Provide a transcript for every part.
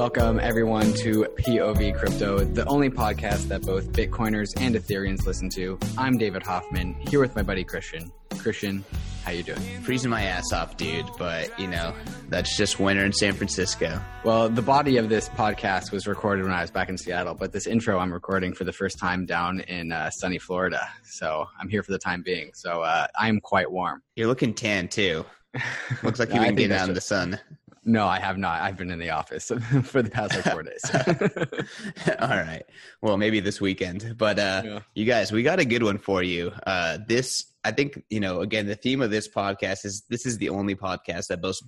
Welcome, everyone, to POV Crypto, the only podcast that both Bitcoiners and Ethereans listen to. I'm David Hoffman, here with my buddy Christian. Christian, how you doing? Freezing my ass off, dude, but you know, that's just winter in San Francisco. Well, the body of this podcast was recorded when I was back in Seattle, but this intro I'm recording for the first time down in uh, sunny Florida. So I'm here for the time being. So uh, I'm quite warm. You're looking tan too. Looks like you've been getting out in the sun. No, I have not. I've been in the office for the past like four days. All right. Well, maybe this weekend. But uh, yeah. you guys, we got a good one for you. Uh, this, I think, you know, again, the theme of this podcast is this is the only podcast that both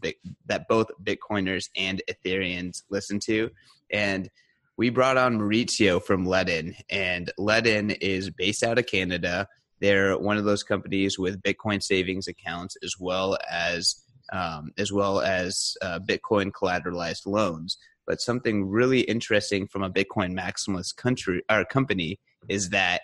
that both Bitcoiners and Ethereans listen to, and we brought on Mauricio from Ledn, and Ledn is based out of Canada. They're one of those companies with Bitcoin savings accounts as well as um, as well as uh, Bitcoin collateralized loans. But something really interesting from a Bitcoin maximalist country or company is that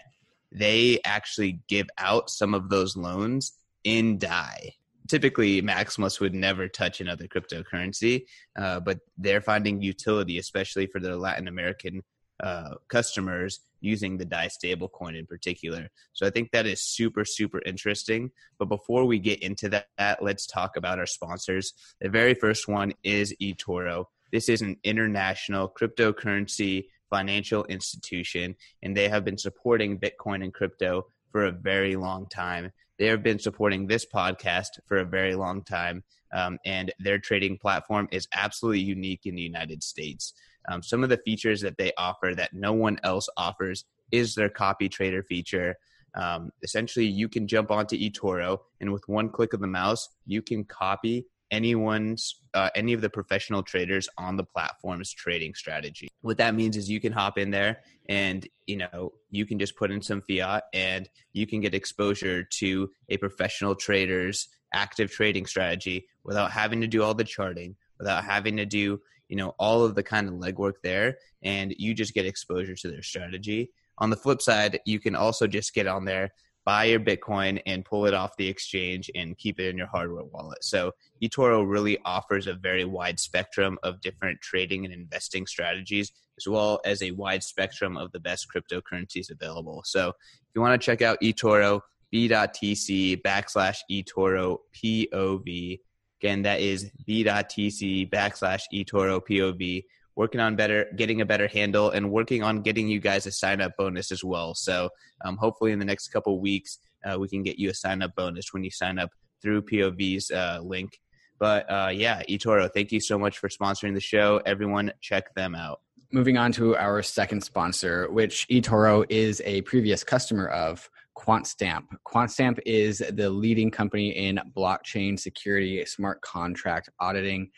they actually give out some of those loans in DAI. Typically, maximalists would never touch another cryptocurrency, uh, but they're finding utility, especially for their Latin American uh, customers using the DAI stablecoin in particular. So I think that is super, super interesting. But before we get into that, let's talk about our sponsors. The very first one is eToro. This is an international cryptocurrency financial institution, and they have been supporting Bitcoin and crypto for a very long time. They have been supporting this podcast for a very long time, um, and their trading platform is absolutely unique in the United States. Um, some of the features that they offer that no one else offers is their copy trader feature. Um, essentially, you can jump onto eToro, and with one click of the mouse, you can copy anyone's uh, any of the professional traders on the platform's trading strategy. What that means is you can hop in there and you know you can just put in some fiat and you can get exposure to a professional trader's active trading strategy without having to do all the charting, without having to do you know all of the kind of legwork there and you just get exposure to their strategy. On the flip side you can also just get on there buy your bitcoin and pull it off the exchange and keep it in your hardware wallet. So etoro really offers a very wide spectrum of different trading and investing strategies as well as a wide spectrum of the best cryptocurrencies available. So if you want to check out etoro b.tc backslash etoro pov Again, that is b.tc backslash eToro POV. Working on better, getting a better handle, and working on getting you guys a sign up bonus as well. So, um, hopefully, in the next couple weeks, uh, we can get you a sign up bonus when you sign up through POV's uh, link. But uh, yeah, eToro, thank you so much for sponsoring the show. Everyone, check them out. Moving on to our second sponsor, which eToro is a previous customer of. QuantStamp. QuantStamp is the leading company in blockchain security, smart contract auditing.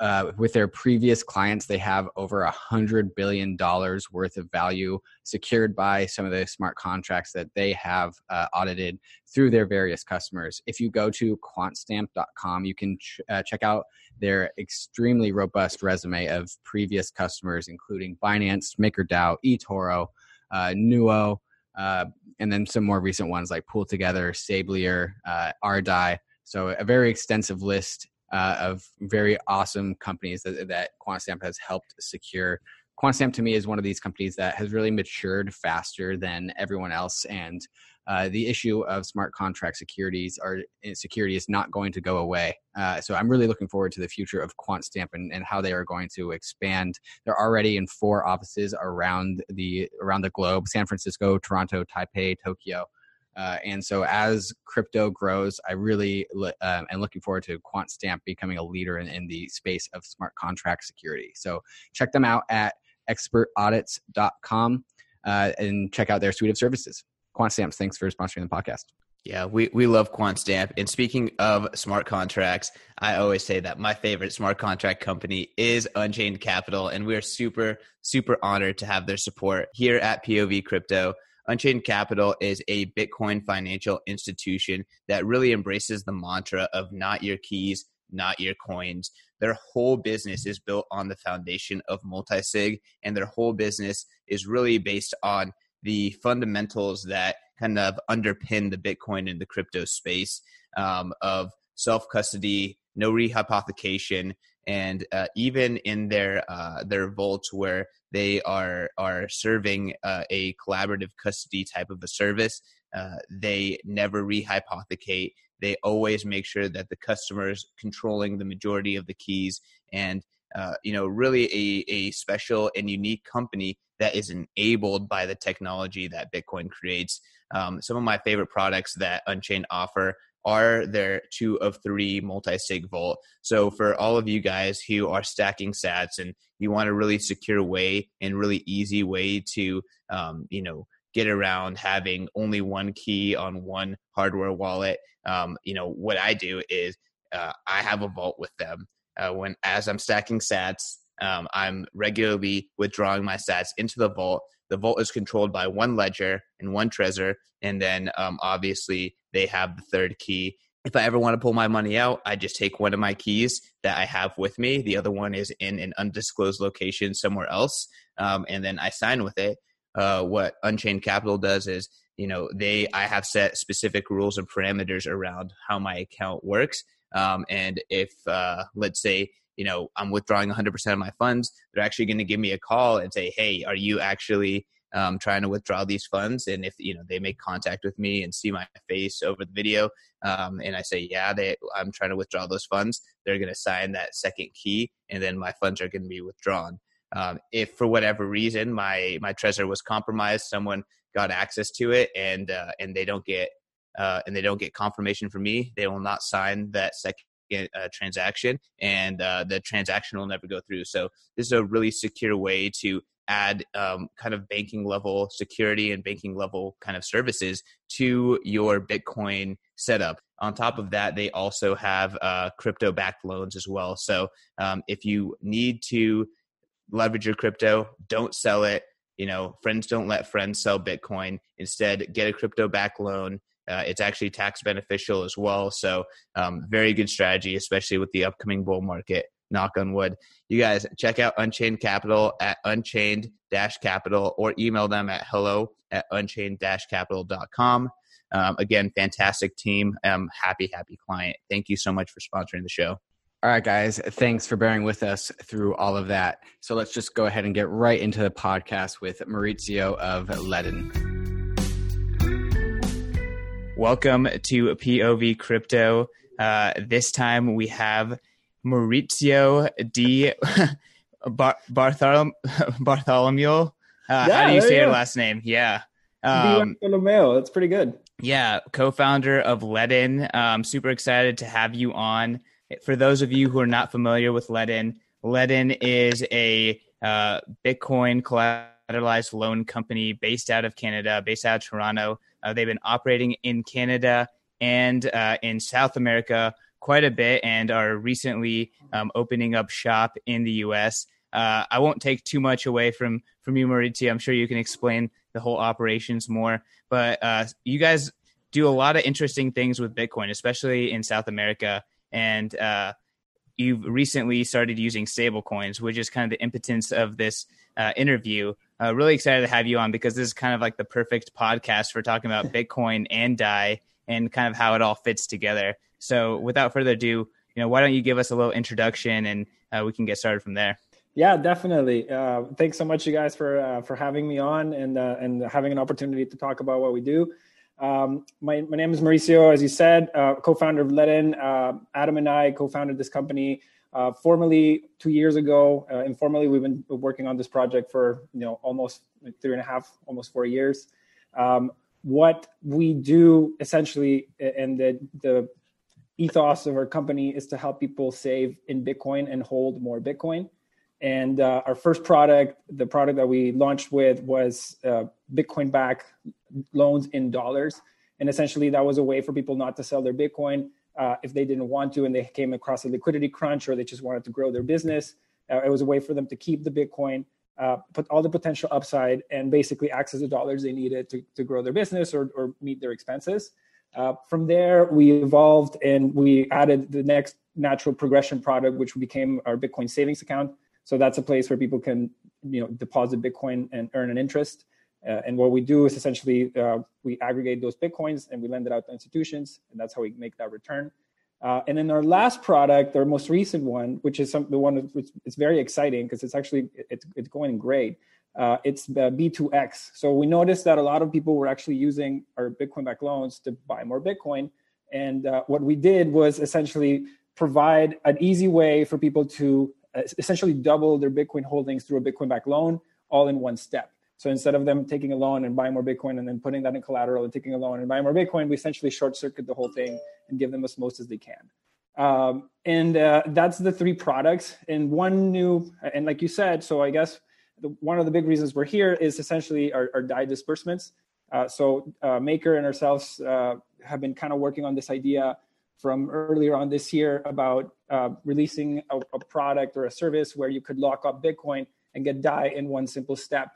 Uh, with their previous clients, they have over a hundred billion dollars worth of value secured by some of the smart contracts that they have uh, audited through their various customers. If you go to quantstamp.com, you can ch- uh, check out their extremely robust resume of previous customers, including Binance, MakerDAO, eToro, uh, Nuo, uh, and then some more recent ones like Pool Together, Sablier, uh, RDAI. So a very extensive list uh, of very awesome companies that, that QuantStamp has helped secure. QuantStamp to me is one of these companies that has really matured faster than everyone else, and uh, the issue of smart contract securities or eh, security is not going to go away. Uh, so I'm really looking forward to the future of QuantStamp and, and how they are going to expand. They're already in four offices around the around the globe: San Francisco, Toronto, Taipei, Tokyo. Uh, and so as crypto grows, I really uh, am looking forward to QuantStamp becoming a leader in, in the space of smart contract security. So check them out at expertaudits.com uh, and check out their suite of services. QuantStamps, thanks for sponsoring the podcast. Yeah, we, we love QuantStamp. And speaking of smart contracts, I always say that my favorite smart contract company is Unchained Capital, and we're super, super honored to have their support here at POV Crypto. Unchained Capital is a Bitcoin financial institution that really embraces the mantra of not your keys, not your coins. Their whole business is built on the foundation of multisig, and their whole business is really based on the fundamentals that kind of underpin the Bitcoin and the crypto space um, of self custody, no rehypothecation, and uh, even in their uh, their vaults where they are are serving uh, a collaborative custody type of a service, uh, they never rehypothecate. They always make sure that the customer is controlling the majority of the keys, and uh, you know, really a a special and unique company that is enabled by the technology that Bitcoin creates. Um, some of my favorite products that Unchained offer are their two of three multi-sig vault. So for all of you guys who are stacking sats and you want a really secure way and really easy way to, um, you know, get around having only one key on one hardware wallet, um, you know, what I do is uh, I have a vault with them. Uh, when as I'm stacking sats, um, I'm regularly withdrawing my sats into the vault. The vault is controlled by one ledger and one Trezor, and then um, obviously they have the third key. If I ever want to pull my money out, I just take one of my keys that I have with me. The other one is in an undisclosed location somewhere else, um, and then I sign with it. Uh, what Unchained Capital does is, you know, they I have set specific rules and parameters around how my account works. Um, and if uh, let's say you know I'm withdrawing 100% of my funds, they're actually going to give me a call and say, "Hey, are you actually um, trying to withdraw these funds. And if you know they make contact with me and see my face over the video, um, and I say, yeah, they, I'm trying to withdraw those funds, they're going to sign that second key, and then my funds are going to be withdrawn. Um, if for whatever reason my my Trezor was compromised, someone got access to it, and uh, and they don't get uh, and they don't get confirmation from me, they will not sign that second uh, transaction and uh, the transaction will never go through. So this is a really secure way to add um, kind of banking level security and banking level kind of services to your Bitcoin setup. On top of that, they also have uh, crypto backed loans as well. So um, if you need to leverage your crypto, don't sell it. You know, friends don't let friends sell Bitcoin. Instead, get a crypto backed loan. Uh, it's actually tax beneficial as well. So, um, very good strategy, especially with the upcoming bull market knock on wood. You guys check out Unchained Capital at unchained capital or email them at hello at unchained capital.com. Um, again, fantastic team. Um, happy, happy client. Thank you so much for sponsoring the show. All right, guys. Thanks for bearing with us through all of that. So let's just go ahead and get right into the podcast with Mauricio of Ledn. Welcome to POV Crypto. Uh, this time we have Mauricio D. Bar- Bartholomew. Bartholomew. Uh, yeah, how do you say your last name? Yeah. Um, Bartholomew. That's pretty good. Yeah, co-founder of Ledn. Um, super excited to have you on. For those of you who are not familiar with Ledn, Ledn is a uh, Bitcoin collateralized loan company based out of Canada, based out of Toronto. Uh, they've been operating in Canada and uh, in South America quite a bit and are recently um, opening up shop in the U.S. Uh, I won't take too much away from from you, Mauricio. I'm sure you can explain the whole operations more. But uh, you guys do a lot of interesting things with Bitcoin, especially in South America. And uh, you've recently started using stablecoins, which is kind of the impotence of this uh, interview. Uh, really excited to have you on because this is kind of like the perfect podcast for talking about Bitcoin and DAI and kind of how it all fits together. So without further ado, you know, why don't you give us a little introduction and uh, we can get started from there. Yeah, definitely. Uh, thanks so much, you guys, for uh, for having me on and uh, and having an opportunity to talk about what we do. Um, my my name is Mauricio, as you said, uh, co-founder of Ledn. Uh, Adam and I co-founded this company formally two years ago. informally, we've been working on this project for you know almost three and a half, almost four years. Um, what we do essentially, and the the ethos of our company is to help people save in Bitcoin and hold more Bitcoin. And uh, our first product, the product that we launched with, was uh, Bitcoin back loans in dollars. And essentially, that was a way for people not to sell their Bitcoin uh, if they didn't want to and they came across a liquidity crunch or they just wanted to grow their business. Uh, it was a way for them to keep the Bitcoin, uh, put all the potential upside, and basically access the dollars they needed to, to grow their business or, or meet their expenses. Uh, from there, we evolved and we added the next natural progression product, which became our Bitcoin savings account. So that's a place where people can, you know, deposit Bitcoin and earn an interest. Uh, and what we do is essentially uh, we aggregate those bitcoins and we lend it out to institutions, and that's how we make that return. Uh, and then our last product, our most recent one, which is some, the one which is very exciting because it's actually it's, it's going great. Uh, it's B2X. So we noticed that a lot of people were actually using our Bitcoin backed loans to buy more Bitcoin. And uh, what we did was essentially provide an easy way for people to uh, essentially double their Bitcoin holdings through a Bitcoin backed loan all in one step. So instead of them taking a loan and buying more Bitcoin and then putting that in collateral and taking a loan and buying more Bitcoin, we essentially short circuit the whole thing and give them as most as they can. Um, and uh, that's the three products. And one new, and like you said, so I guess the, one of the big reasons we're here is essentially our, our DAI disbursements. Uh, so uh, Maker and ourselves uh, have been kind of working on this idea from earlier on this year about uh, releasing a, a, product or a service where you could lock up Bitcoin and get DAI in one simple step.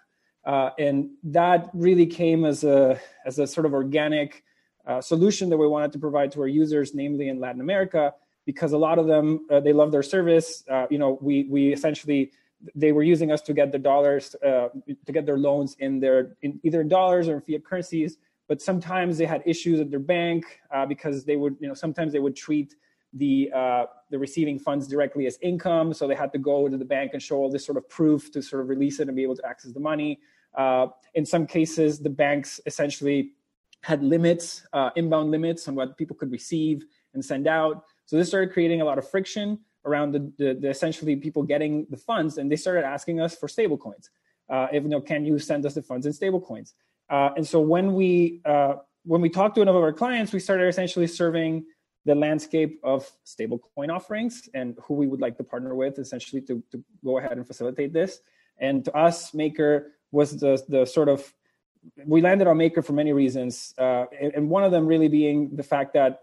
Uh, and that really came as a as a sort of organic uh, solution that we wanted to provide to our users, namely in Latin America, because a lot of them uh, they love their service. Uh, you know, we we essentially they were using us to get the dollars uh, to get their loans in their in either dollars or fiat currencies. But sometimes they had issues at their bank uh, because they would you know sometimes they would treat the uh, the receiving funds directly as income, so they had to go to the bank and show all this sort of proof to sort of release it and be able to access the money. Uh, in some cases, the banks essentially had limits, uh, inbound limits on what people could receive and send out. So this started creating a lot of friction around the, the, the essentially people getting the funds, and they started asking us for stable coins. Uh, if you know, can you send us the funds in stable coins? Uh, and so when we uh, when we talked to one of our clients, we started essentially serving the landscape of stablecoin offerings and who we would like to partner with, essentially to, to go ahead and facilitate this. And to us, Maker was the the sort of we landed on Maker for many reasons, uh, and, one of them really being the fact that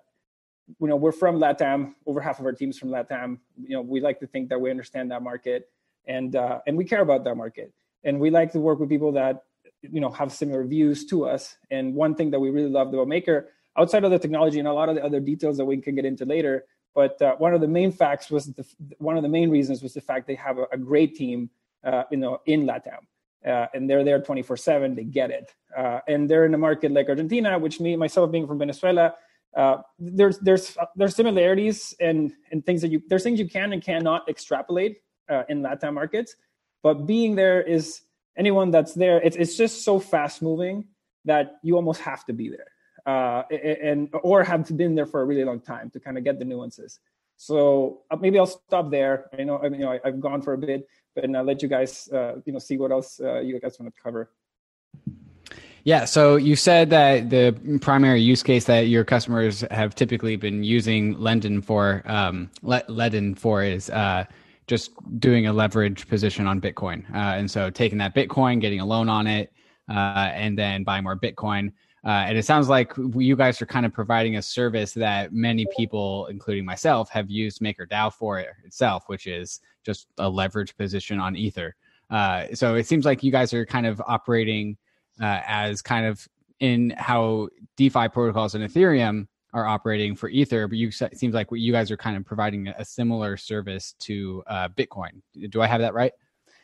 you know we're from LATAM. Over half of our teams from LATAM. You know, we like to think that we understand that market, and uh, and we care about that market, and we like to work with people that you know have similar views to us. And one thing that we really loved about Maker, outside of the technology and a lot of the other details that we can get into later, but uh, one of the main facts was the, one of the main reasons was the fact they have a, a great team, uh, you know, in LATAM uh, and they're there 24 7 they get it. Uh, and they're in a market like argentina which me myself being from venezuela uh, there's there's there's similarities and and things that you there's things you can and cannot extrapolate uh, in latin markets. But being there is anyone that's there it's, it's just so fast moving that you almost have to be there uh, and or have been there for a really long time to kind of get the nuances. So uh, maybe I'll stop there. I know, I mean, you know, I, have gone for a bit, but I'll let you guys, uh, you know, see what else uh, you guys want to cover. Yeah. So you said that the primary use case that your customers have typically been using Ledn for, um, for is uh, just doing a leverage position on Bitcoin. Uh, and so taking that Bitcoin, getting a loan on it, uh, and then buying more Bitcoin. Uh, and it sounds like you guys are kind of providing a service that many people, including myself, have used MakerDAO for itself, which is just a leverage position on Ether. Uh, so it seems like you guys are kind of operating uh, as kind of in how DeFi protocols and Ethereum are operating for Ether, but you it seems like you guys are kind of providing a similar service to uh, Bitcoin. Do I have that right?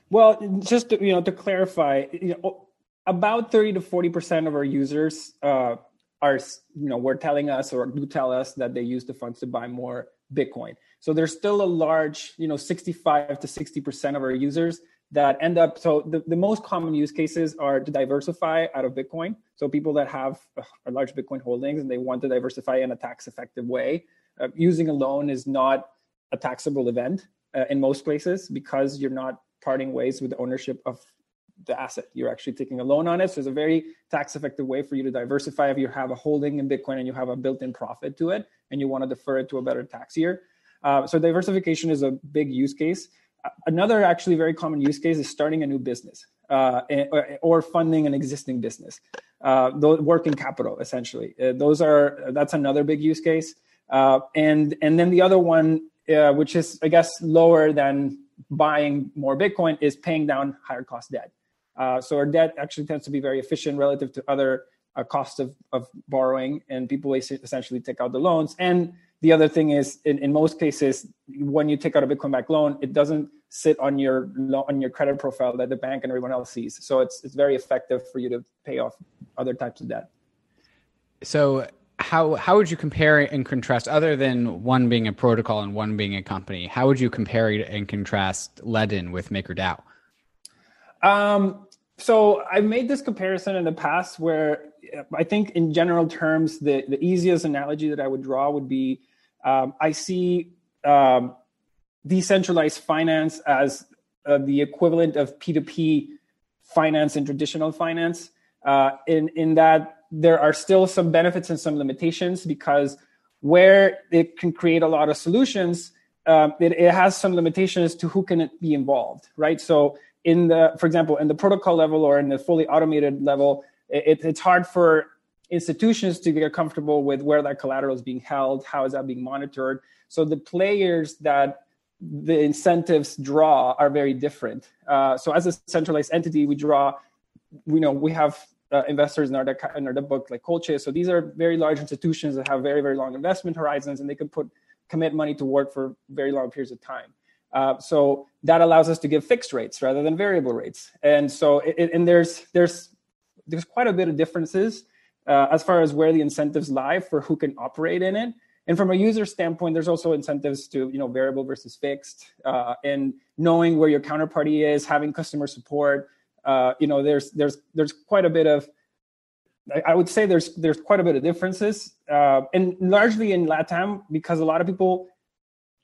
Well, just to, you know to clarify, you know, about 30 to 40% of our users uh, are, you know, were telling us or do tell us that they use the funds to buy more Bitcoin. So there's still a large, you know, 65 to 60% of our users that end up. So the, the most common use cases are to diversify out of Bitcoin. So people that have a large Bitcoin holdings and they want to diversify in a tax effective way. Uh, using a loan is not a taxable event uh, in most places because you're not parting ways with the ownership of the asset. You're actually taking a loan on it. So it's a very tax effective way for you to diversify if you have a holding in Bitcoin and you have a built in profit to it and you want to defer it to a better tax year. Uh, so diversification is a big use case. Another actually very common use case is starting a new business uh, or, funding an existing business. Uh, working capital, essentially. Uh, those are that's another big use case. Uh, and and then the other one, which is I guess lower than buying more Bitcoin, is paying down higher cost debt. So our debt actually tends to be very efficient relative to other costs of, of borrowing, and people essentially take out the loans. And the other thing is, in, in most cases, when you take out a Bitcoin backed loan, it doesn't sit on your on your credit profile that the bank and everyone else sees. So it's it's very effective for you to pay off other types of debt. So how how would you compare and contrast other than one being a protocol and one being a company how would you compare and contrast ledn with makerdao um, so i've made this comparison in the past where i think in general terms the, the easiest analogy that i would draw would be um, i see um, decentralized finance as uh, the equivalent of p2p finance and traditional finance uh, in in that there are still some benefits and some limitations because where it can create a lot of solutions, um, it, it, has some limitations to who can be involved, right? So in the, for example, in the protocol level or in the fully automated level, it, it's hard for institutions to get comfortable with where that collateral is being held, how is that being monitored. So the players that the incentives draw are very different. Uh, so as a centralized entity, we draw, you know, we have uh, investors in our, in our book like Colchis. So these are very large institutions that have very, very long investment horizons and they can put commit money to work for very long periods of time. Uh, so that allows us to give fixed rates rather than variable rates. And so, it, and there's there's there's quite a bit of differences uh, as far as where the incentives lie for who can operate in it. And from a user standpoint, there's also incentives to you know variable versus fixed, uh, and knowing where your counterparty is, having customer support, uh, you know, there's there's there's quite a bit of I would say there's there's quite a bit of differences, uh, and largely in LATAM because a lot of people,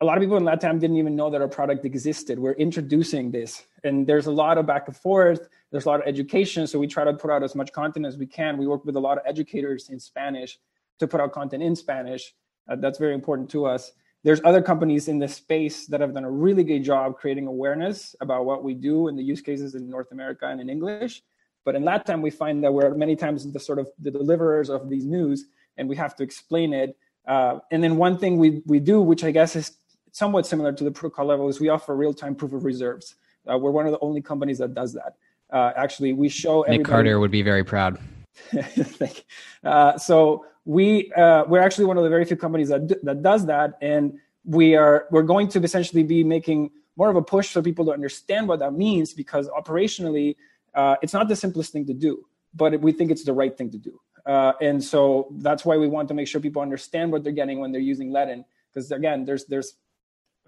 a lot of people in LATAM didn't even know that our product existed. We're introducing this, and there's a lot of back and forth. There's a lot of education, so we try to put out as much content as we can. We work with a lot of educators in Spanish to put out content in Spanish. Uh, that's very important to us there's other companies in this space that have done a really good job creating awareness about what we do and the use cases in North America and in English. But in LATAM, we find that we're many times the sort of the deliverers of these news, and we have to explain it. Uh, and then one thing we we do, which I guess is somewhat similar to the protocol level, is we offer real-time proof of reserves. Uh, we're one of the only companies that does that. Uh, actually, we show Nick Carter would be very proud. uh, so we uh, we're actually one of the very few companies that do, that does that, and we are we're going to essentially be making more of a push for people to understand what that means because operationally, uh, it's not the simplest thing to do, but we think it's the right thing to do. Uh, and so that's why we want to make sure people understand what they're getting when they're using Ledn, because again, there's there's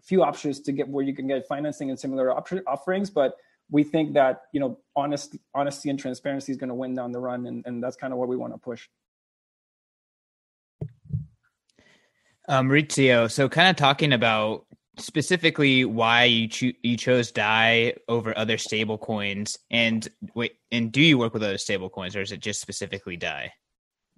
few options to get where you can get financing and similar op- offerings, but we think that you know honest honesty and transparency is going to win down the run, and, and that's kind of what we want to push. Um, Mauricio, so kind of talking about specifically why you cho- you chose Dai over other stable coins, and wait, and do you work with other stable coins, or is it just specifically Dai?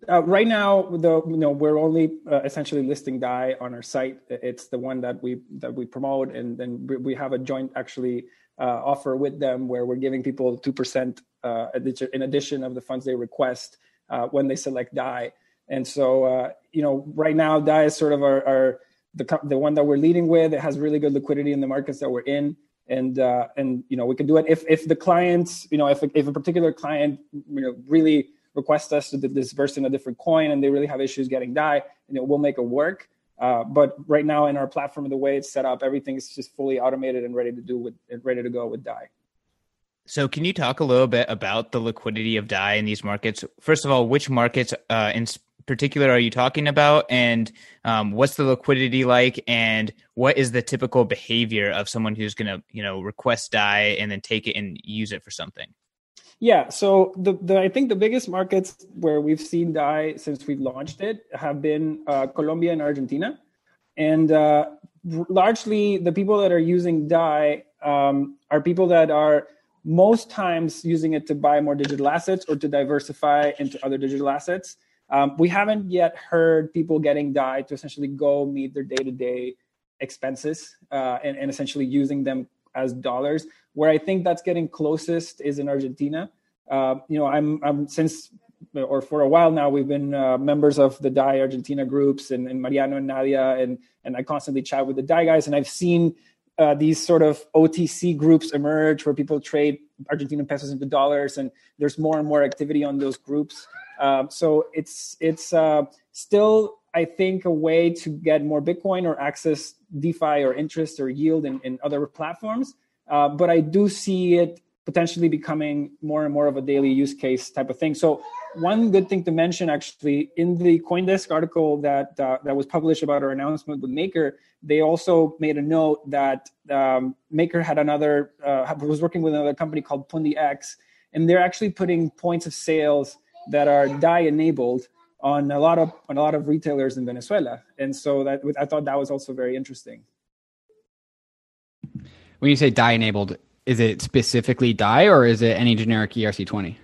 Uh, right now, the you know we're only uh, essentially listing Dai on our site. It's the one that we that we promote, and then we have a joint actually uh, offer with them where we're giving people two percent uh, in addition of the funds they request uh, when they select Dai. And so, uh, you know, right now, DAI is sort of our, our, the the one that we're leading with. It has really good liquidity in the markets that we're in, and uh, and you know, we can do it if if the clients, you know, if if a particular client, you know, really requests us to disperse in a different coin and they really have issues getting DAI, and it will make it work. Uh, but right now, in our platform, the way it's set up, everything is just fully automated and ready to do with ready to go with DAI. So, can you talk a little bit about the liquidity of DAI in these markets? First of all, which markets uh, in particular are you talking about and um, what's the liquidity like and what is the typical behavior of someone who's going to you know request DAI and then take it and use it for something yeah so the, the i think the biggest markets where we've seen DAI since we've launched it have been uh, colombia and argentina. And uh, largely the people that are using DAI um, are people that are most times using it to buy more digital assets or to diversify into other digital assets. Um, we haven't yet heard people getting DAI to essentially go meet their day-to-day expenses uh, and, and, essentially using them as dollars. Where I think that's getting closest is in Argentina. Uh, you know, I'm, I'm since or for a while now we've been uh, members of the DAI Argentina groups and, and, Mariano and Nadia and and I constantly chat with the DAI guys and I've seen uh, these sort of OTC groups emerge where people trade Argentinian pesos into dollars and there's more and more activity on those groups. Um, so it's it's uh, still I think a way to get more Bitcoin or access DeFi or interest or yield in, in other platforms. Uh, but I do see it potentially becoming more and more of a daily use case type of thing. So one good thing to mention actually in the CoinDesk article that uh, that was published about our announcement with Maker, they also made a note that um, Maker had another uh, was working with another company called Pundi and they're actually putting points of sales that are DAI enabled on a lot of on a lot of retailers in Venezuela, and so that I thought that was also very interesting. When you say DAI enabled, is it specifically DAI or is it any generic ERC20?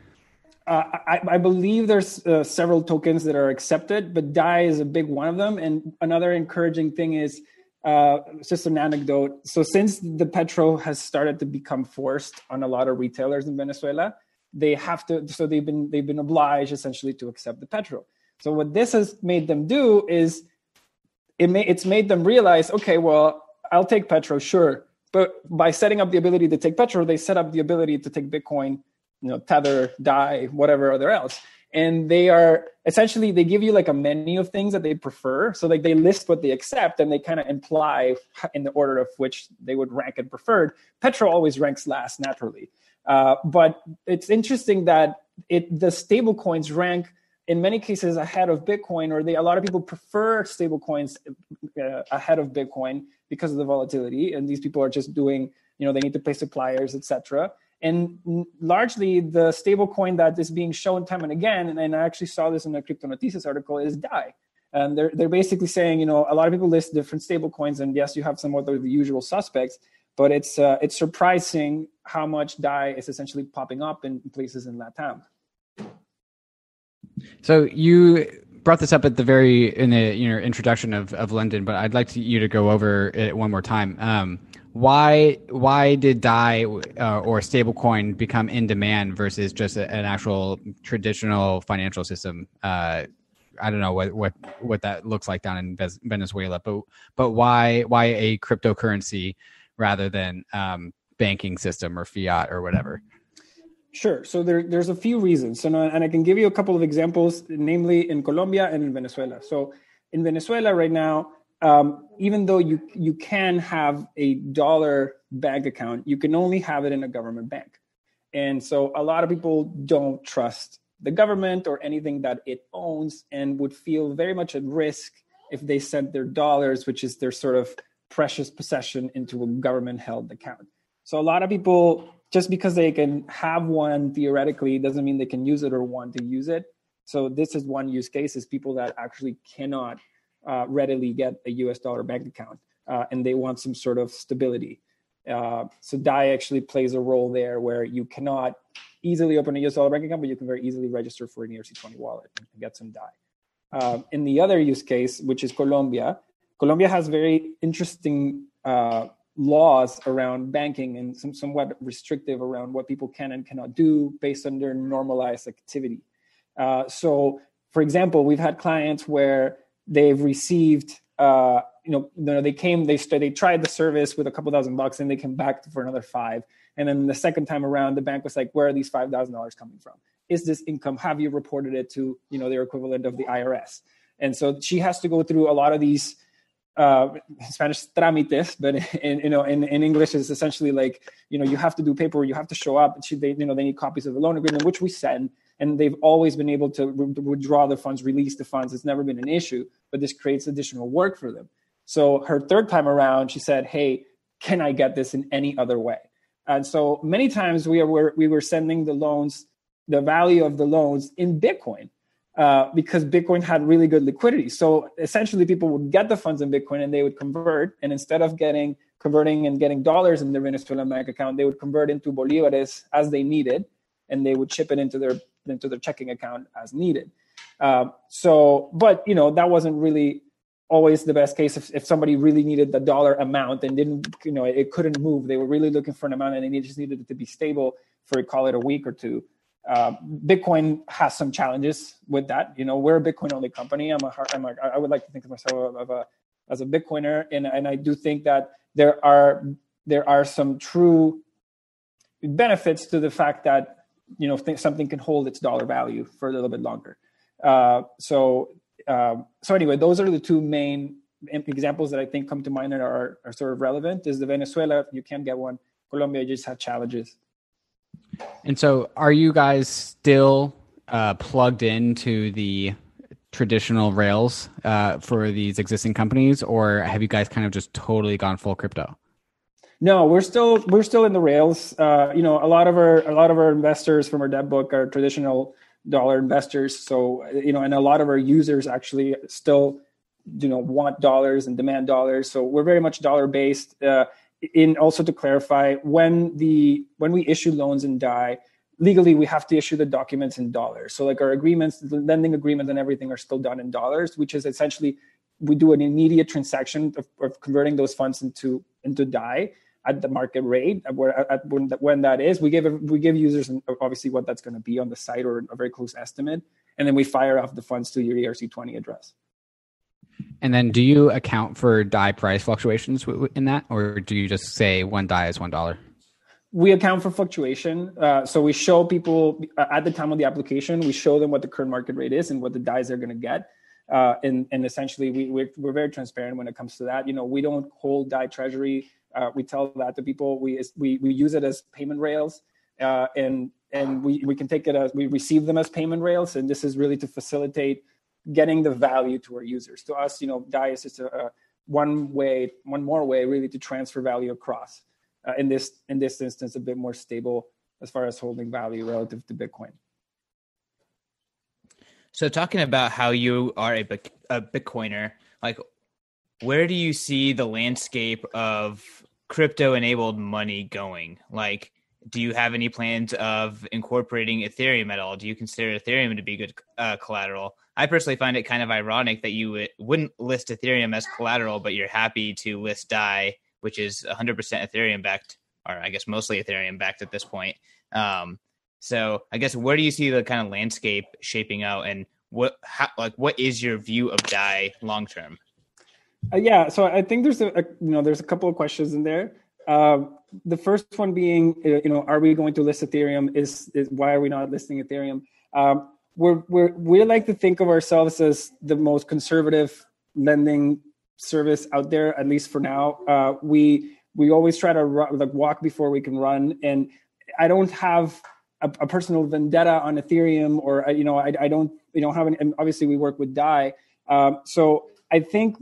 Uh, I, I, believe there's uh, several tokens that are accepted, but DAI is a big one of them. And another encouraging thing is uh, just an anecdote. So since the petro has started to become forced on a lot of retailers in Venezuela, they have to. So they've been they've been obliged essentially to accept the petro. So what this has made them do is it may, it's made them realize, okay, well, I'll take petro, sure, but by setting up the ability to take petro, they set up the ability to take Bitcoin you know tether DAI whatever other else. And they are essentially they give you like a menu of things that they prefer. So like they list what they accept and they kind of imply in the order of which they would rank it preferred. Petro always ranks last naturally. Uh, but it's interesting that it the stable coins rank in many cases ahead of bitcoin or they a lot of people prefer stable coins uh, ahead of bitcoin because of the volatility and these people are just doing you know they need to pay suppliers etc and largely, the stablecoin that is being shown time and again, and, and I actually saw this in the CriptoNoticias article, is DAI. And they're, they're basically saying, you know, a lot of people list different stablecoins, and yes, you have some of the usual suspects, but it's uh, it's surprising how much DAI is essentially popping up in places in Latam. So you brought this up at the very in the you know introduction of of Ledn, but I'd like to, you to go over it one more time. Um, why why did DAI uh, or stablecoin become in demand versus just a, an actual traditional financial system? Uh, I don't know what, what what that looks like down in Venezuela, but but why why a cryptocurrency rather than um, banking system or fiat or whatever? Sure. So there, there's a few reasons, and, and I can give you a couple of examples, namely in Colombia and in Venezuela. So in Venezuela right now, um, even though you you can have a dollar bank account, you can only have it in a government bank, and so a lot of people don't trust the government or anything that it owns, and would feel very much at risk if they sent their dollars, which is their sort of precious possession, into a government-held account. So a lot of people, just because they can have one theoretically, doesn't mean they can use it or want to use it. So this is one use case: is people that actually cannot uh, readily get a US dollar bank account uh, and they want some sort of stability. Uh, so DAI actually plays a role there where you cannot easily open a US dollar bank account, but you can very easily register for an ERC20 wallet and get some DAI. Um, in the other use case, which is Colombia, Colombia has very interesting uh, laws around banking and some, somewhat restrictive around what people can and cannot do based on their normalized activity. Uh, so, for example, we've had clients where they've received uh, you know, you know they came they they tried the service with a couple thousand bucks and they came back for another five. And then the second time around the bank was like where are these five thousand dollars coming from? Is this income have you reported it to you know their equivalent of the irs and so she has to go through a lot of these uh, Spanish trámites, but in you know in, in English is essentially like you know you have to do paper, you have to show up. They you know they need copies of the loan agreement, which we send, and they've always been able to re- withdraw the funds, release the funds. It's never been an issue, but this creates additional work for them. So her third time around, she said, "Hey, can I get this in any other way?" And so many times we were we were sending the loans, the value of the loans in Bitcoin. Uh, because Bitcoin had really good liquidity. So essentially, people would get the funds in Bitcoin and they would convert. And instead of getting converting and getting dollars in their Venezuelan bank account, they would convert into bolivares as they needed, and they would chip it into their into their checking account as needed. Um, so, but you know that wasn't really always the best case if, if somebody really needed the dollar amount and didn't you know it couldn't move they were really looking for an amount and they just needed it to be stable for call it a week or two uh, bitcoin has some challenges with that you know we're a bitcoin only company i'm a, I'm a i would like to think of myself of a as a bitcoiner and, and i do think that there are there are some true benefits to the fact that you know th- something can hold its dollar value for a little bit longer. Uh, so um, so anyway, those are the two main examples that I think come to mind that are, are sort of relevant. Is the Venezuela you can't get one. Colombia just had challenges. And so, are you guys still uh, plugged into the traditional rails uh, for these existing companies, or have you guys kind of just totally gone full crypto? No, we're still we're still in the rails. Uh, you know, a lot of our a lot of our investors from our debt book are traditional dollar investors. So you know, and a lot of our users actually still you know want dollars and demand dollars. So we're very much dollar based. Uh, in also to clarify, when the when we issue loans in DAI, legally we have to issue the documents in dollars. So like our agreements, the lending agreement and everything are still done in dollars, which is essentially we do an immediate transaction of, of converting those funds into into DAI at the market rate where at when, when that is we give we give users obviously what that's going to be on the site or a very close estimate and then we fire off the funds to your erc20 address and then do you account for DAI price fluctuations in that or do you just say one DAI is one dollar we account for fluctuation. Uh, so we show people uh, at the time of the application, we show them what the current market rate is and what the DAIs they're going to get. Uh, and, and essentially, we, we're, we're, very transparent when it comes to that. You know, we don't hold DAI treasury. Uh, we tell that to people. We, we, we use it as payment rails. Uh, and and we, we can take it as we receive them as payment rails. And this is really to facilitate getting the value to our users. To us, you know, DAI is just a, a one way, one more way really to transfer value across uh, in this in this instance a bit more stable as far as holding value relative to Bitcoin. So, talking about how you are a, a Bitcoiner, like where do you see the landscape of crypto enabled money going? Like, do you have any plans of incorporating Ethereum at all? Do you consider Ethereum to be good uh, collateral? I personally find it kind of ironic that you w- wouldn't list Ethereum as collateral, but you're happy to list DAI which is 100% Ethereum backed, or I guess mostly Ethereum backed at this point. Um, so I guess where do you see the kind of landscape shaping out, and what how, like what is your view of DAI long term? Uh, yeah, so I think there's a, a, you know there's a couple of questions in there. Uh, the first one being uh, you know are we going to list Ethereum? Is is why are we not listing Ethereum? Um, we're we're we like to think of ourselves as the most conservative lending service out there at least for now uh, we we always try to run, like walk before we can run and i don't have a, a personal vendetta on ethereum or uh, you know i, I don't you know have and obviously we work with dai um, so i think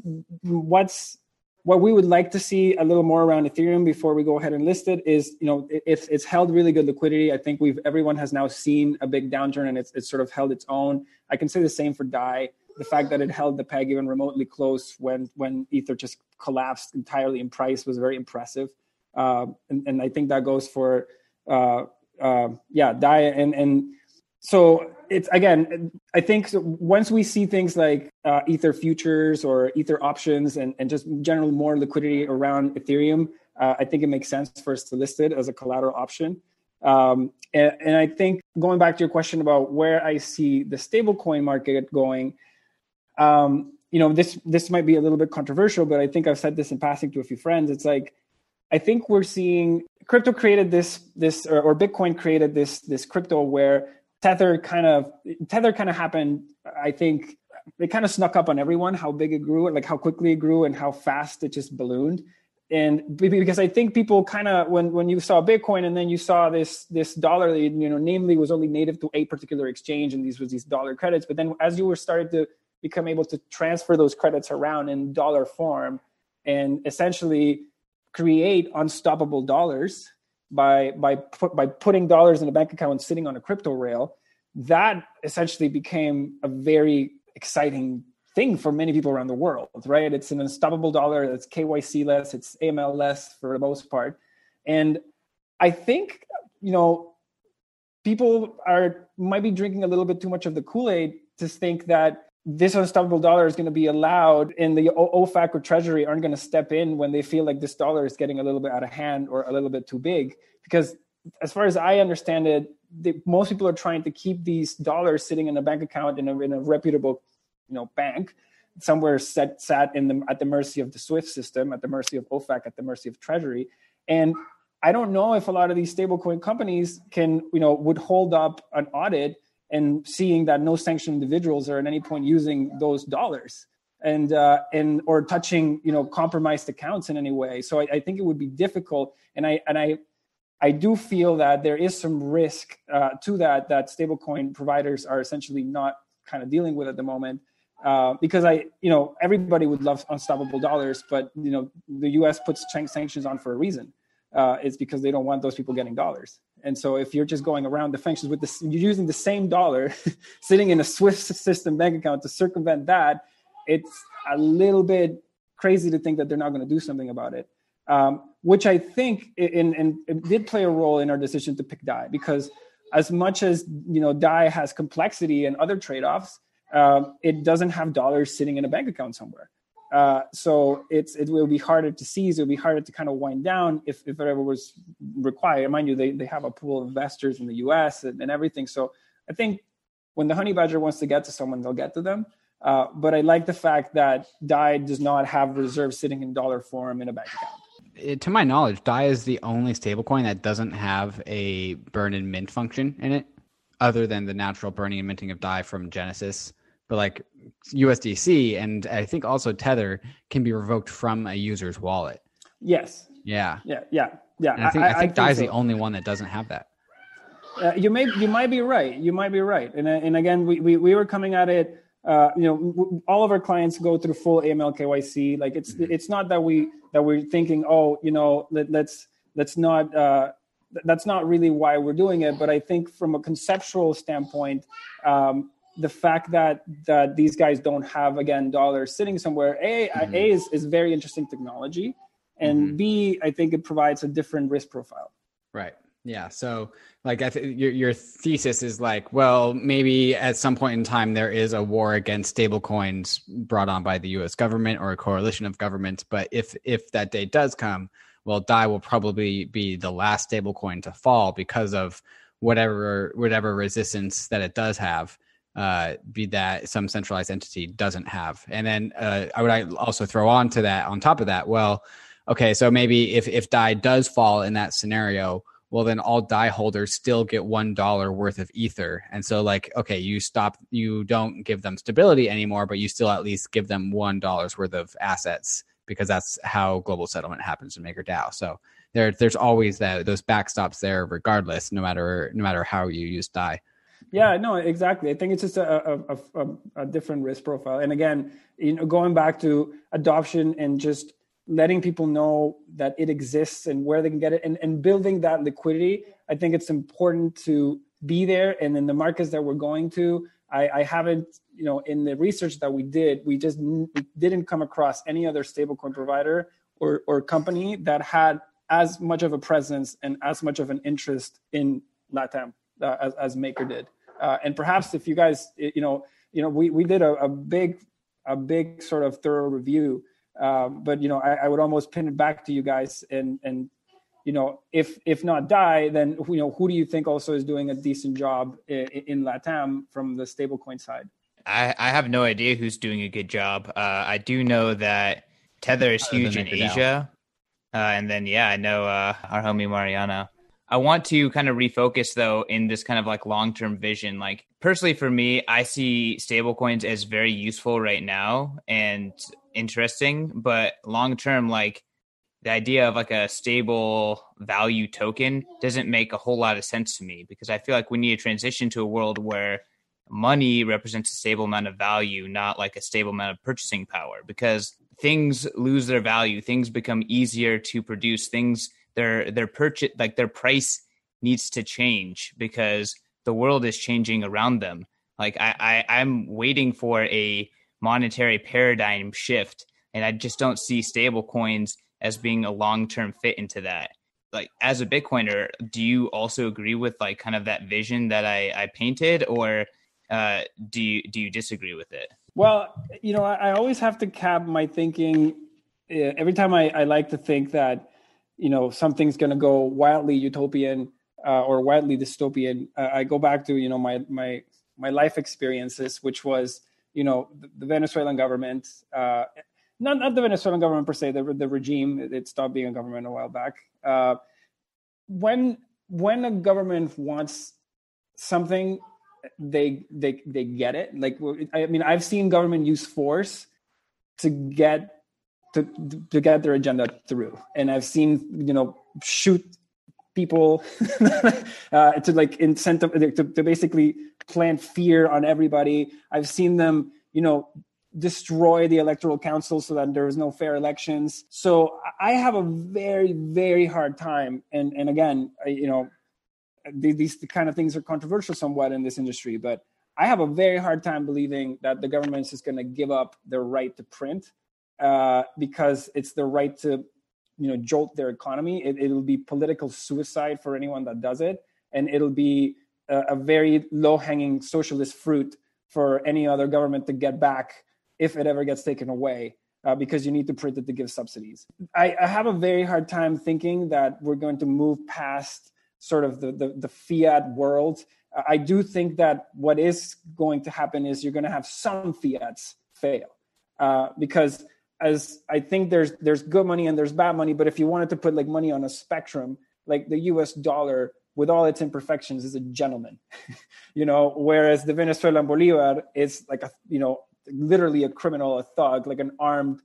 what's what we would like to see a little more around ethereum before we go ahead and list it is you know it, it's it's held really good liquidity. I think we've everyone has now seen a big downturn and it's, it's sort of held its own. I can say the same for dai. The fact that it held the peg even remotely close when when ether just collapsed entirely in price was very impressive. Uh, and, and i think that goes for uh, uh, yeah DAI and and so it's again i think once we see things like uh, ether futures or ether options and, and just generally more liquidity around ethereum uh, i think it makes sense for us to list it as a collateral option um, and, and, i think going back to your question about where i see the stablecoin market going um, you know, this this might be a little bit controversial, but I think I've said this in passing to a few friends. It's like I think we're seeing crypto created this this or, or Bitcoin created this this crypto where Tether kind of Tether kind of happened. I think it kind of snuck up on everyone how big it grew, like how quickly it grew, and how fast it just ballooned. And because I think people kind of when when you saw Bitcoin and then you saw this this dollar you know namely was only native to a particular exchange and these was these dollar credits, but then as you were started to become able to transfer those credits around in dollar form and essentially create unstoppable dollars by by put, by putting dollars in a bank account and sitting on a crypto rail that essentially became a very exciting thing for many people around the world right? It's an unstoppable dollar. It's kyc less. It's aml less for the most part. And i think you know people are might be drinking a little bit too much of the kool-aid to think that this unstoppable dollar is going to be allowed and the OFAC or treasury aren't going to step in when they feel like this dollar is getting a little bit out of hand or a little bit too big. Because as far as i understand it the, most people are trying to keep these dollars sitting in a bank account in a, in a reputable you know bank somewhere set sat in the at the mercy of the swift system at the mercy of ofac at the mercy of treasury. And i don't know if a lot of these stablecoin companies can you know would hold up an audit and seeing that no sanctioned individuals are at any point using those dollars and uh, and or touching you know compromised accounts in any way. So I, I, think it would be difficult, and I and I I do feel that there is some risk uh, to that that stablecoin providers are essentially not kind of dealing with at the moment. Uh, because I, you know, everybody would love unstoppable dollars, but you know, the U.S. puts sanctions on for a reason. Uh, it's because they don't want those people getting dollars. And so, if you're just going around the functions with this, you're using the same dollar sitting in a Swift system bank account to circumvent that. It's a little bit crazy to think that they're not going to do something about it um, which I think in, in, it did play a role in our decision to pick DAI because as much as you know DAI has complexity and other trade-offs, um, it doesn't have dollars sitting in a bank account somewhere. Uh, so it's it will be harder to seize. It'll be harder to kind of wind down if if it ever was required. Mind you, they they have a pool of investors in the U.S. and, and everything. So I think when the honey badger wants to get to someone, they'll get to them. Uh, but I like the fact that DAI does not have reserves sitting in dollar form in a bank account it, to my knowledge, DAI is the only stablecoin that doesn't have a burn and mint function in it, other than the natural burning and minting of DAI from Genesis. But like USDC and I think also Tether can be revoked from a user's wallet. Yes. Yeah. Yeah. Yeah. Yeah. And I think I, I think, I DAI is so. the only one that doesn't have that. Uh, you may you might be right. You might be right. And and again, we we, we were coming at it uh, you know, all of our clients go through full AML KYC. Like it's mm-hmm. it's not that we that we're thinking, oh, you know, let, let's let's not. Uh, that's not really why we're doing it. But I think from a conceptual standpoint, um, the fact that that these guys don't have again dollars sitting somewhere, a mm-hmm. a is is very interesting technology, and mm-hmm. b I think it provides a different risk profile. Right. Yeah. So, like, I th- your your thesis is like, well, maybe at some point in time there is a war against stablecoins brought on by the U.S. government or a coalition of governments. But if if that day does come, well, DAI will probably be the last stablecoin to fall because of whatever whatever resistance that it does have. Uh, be that some centralized entity doesn't have, and then uh, I would also throw on to that on top of that. Well, okay, so maybe if if DAI does fall in that scenario well then all DAI holders still get one dollar worth of ether and so like okay you stop you don't give them stability anymore but you still at least give them one dollar's worth of assets because that's how global settlement happens in MakerDAO. So there, there's always that those backstops there, regardless, no matter no matter how you use DAI. Yeah, no, exactly. I think it's just a, a, a, a different risk profile. And again, you know, going back to adoption and just letting people know that it exists and where they can get it and, and building that liquidity i think it's important to be there and in the markets that we're going to i, I haven't you know in the research that we did we just we didn't come across any other stablecoin provider or, or company that had as much of a presence and as much of an interest in latam uh, as, as maker did uh, and perhaps if you guys you know you know we, we did a, a big a big sort of thorough review um, but you know, I, I, would almost pin it back to you guys, and and you know, if if not DAI, then you know, who do you think also is doing a decent job in, in LATAM from the stablecoin side? I, I have no idea who's doing a good job. Uh, I do know that Tether is huge in Asia, uh, and then yeah, I know uh, our homie Mariano. I want to kind of refocus though in this kind of like long term vision. Like personally for me, I see stablecoins as very useful right now and interesting, but long term, like the idea of like a stable value token doesn't make a whole lot of sense to me because I feel like we need to transition to a world where money represents a stable amount of value, not like a stable amount of purchasing power because things lose their value, things become easier to produce, things their their purchase like their price needs to change because the world is changing around them. Like I, I I'm waiting for a monetary paradigm shift, and I just don't see stable coins as being a long term fit into that. Like as a Bitcoiner, do you also agree with like kind of that vision that I, I painted, or uh, do you do you disagree with it? Well, you know, I, I always have to cap my thinking. Uh, every time I, I like to think that you know something's going to go wildly utopian uh, or wildly dystopian. Uh, i go back to you know my my my life experiences which was you know the, the venezuelan government uh, not, not the venezuelan government per se the, the regime it stopped being a government a while back. Uh, when when a government wants something they they they get it. Like i mean i've seen government use force to get to to get their agenda through. And I've seen you know shoot people uh, to like incentive to, to basically plant fear on everybody. I've seen them, you know, destroy the electoral council so that there is no fair elections. So I have a very, very hard time. And and again, you know, these kind of things are controversial somewhat in this industry, but I have a very hard time believing that the government is going to give up their right to print uh, because it's the right to, you know, jolt their economy. It, will be political suicide for anyone that does it, and it'll be a, a very low-hanging socialist fruit for any other government to get back if it ever gets taken away. Uh, because you need to print it to give subsidies. I, I, have a very hard time thinking that we're going to move past sort of the, the, the fiat world. I do think that what is going to happen is you're going to have some fiats fail uh, because as I think there's there's good money and there's bad money, but if you wanted to put like money on a spectrum, like the U.S. dollar with all its imperfections is a gentleman, you know, whereas the Venezuelan bolivar is like a you know literally a criminal, a thug, like an armed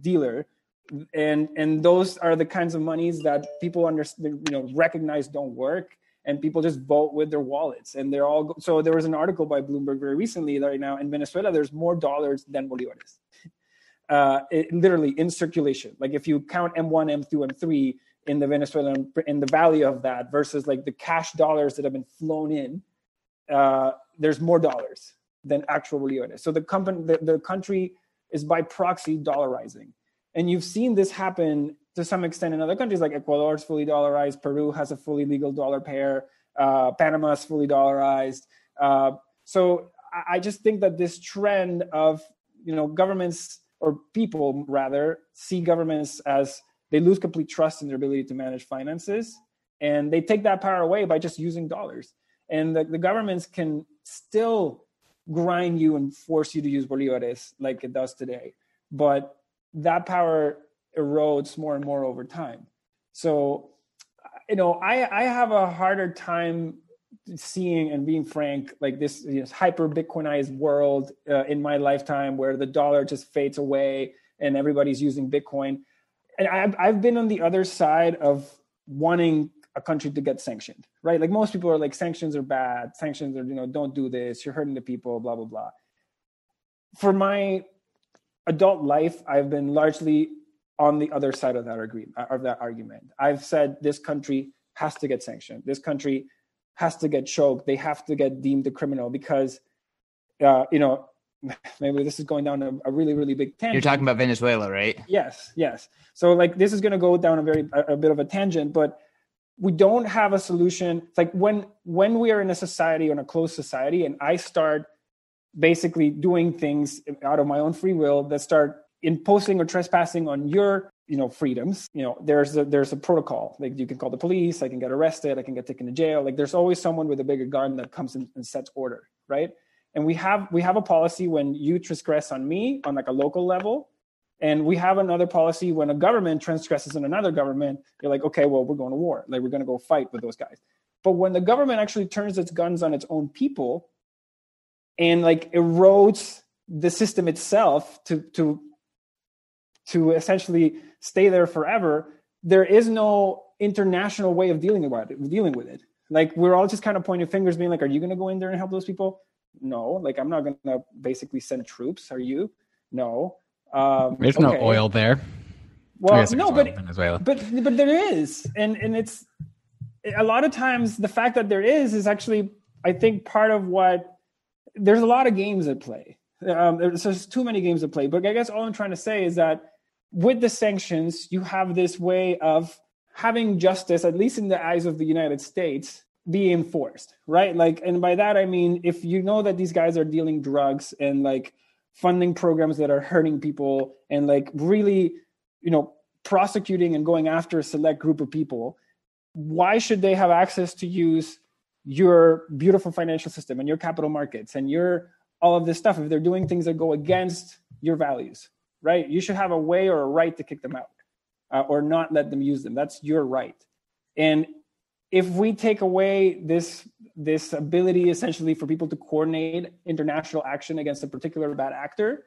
dealer. And and those are the kinds of monies that people understand, you know, recognize don't work, and people just vote with their wallets. And they're all so. There was an article by Bloomberg very recently right now in Venezuela. There's more dollars than bolivares, uh, it, literally in circulation. Like if you count M1, M2, M3 in the Venezuelan in the value of that versus like the cash dollars that have been flown in, uh, there's more dollars than actual bolivares. So the company, the, the country is by proxy dollarizing, and you've seen this happen to some extent in other countries like Ecuador is fully dollarized, Peru has a fully legal dollar pair, uh, Panama is fully dollarized. Uh, so I just think that this trend of you know governments or people rather see governments as they lose complete trust in their ability to manage finances and they take that power away by just using dollars and the, the governments can still grind you and force you to use bolivares like it does today. But that power erodes more and more over time. So, you know, I, I have a harder time seeing and being frank, like this hyper Bitcoinized world uh, in my lifetime where the dollar just fades away and everybody's using Bitcoin. And I've, I've been on the other side of wanting a country to get sanctioned, right? Like most people are like, sanctions are bad. Sanctions are, you know, don't do this. You're hurting the people, blah, blah, blah. For my adult life, I've been largely on the other side of that of that argument. I've said this country has to get sanctioned. This country has to get choked. They have to get deemed a criminal because, uh, you know, maybe this is going down a, a, really, really big tangent. You're talking about Venezuela, right? Yes, yes. So like this is going to go down a very a, a bit of a tangent, but we don't have a solution it's like when when we are in a society in a closed society and i start basically doing things out of my own free will that start imposing or trespassing on your you know freedoms you know there's a there's a protocol like you can call the police i can get arrested i can get taken to jail like there's always someone with a bigger gun that comes and sets order right and we have we have a policy when you transgress on me on like a local level and we have another policy when a government transgresses in another government, you're like, okay, well, we're going to war. Like, we're going to go fight with those guys. But when the government actually turns its guns on its own people and like erodes the system itself to, to, to essentially stay there forever, there is no international way of dealing about it, dealing with it. Like we're all just kind of pointing fingers, being like, "Are you going to go in there and help those people?" No. Like I'm not going to basically send troops. Are you? No. Um, There's okay. no oil there. Well, no, but but but there is, and and it's a lot of times the fact that there is is actually I think part of what there's a lot of games at play. Um, there's, there's too many games at play. But I guess all I'm trying to say is that with the sanctions, you have this way of having justice, at least in the eyes of the United States, be enforced, right? Like, and by that I mean if you know that these guys are dealing drugs and like funding programs that are hurting people and like really you know prosecuting and going after a select group of people why should they have access to use your beautiful financial system and your capital markets and your all of this stuff if they're doing things that go against your values right? You should have a way or a right to kick them out uh, or not let them use them. That's your right. And if we take away this this ability essentially for people to coordinate international action against a particular bad actor,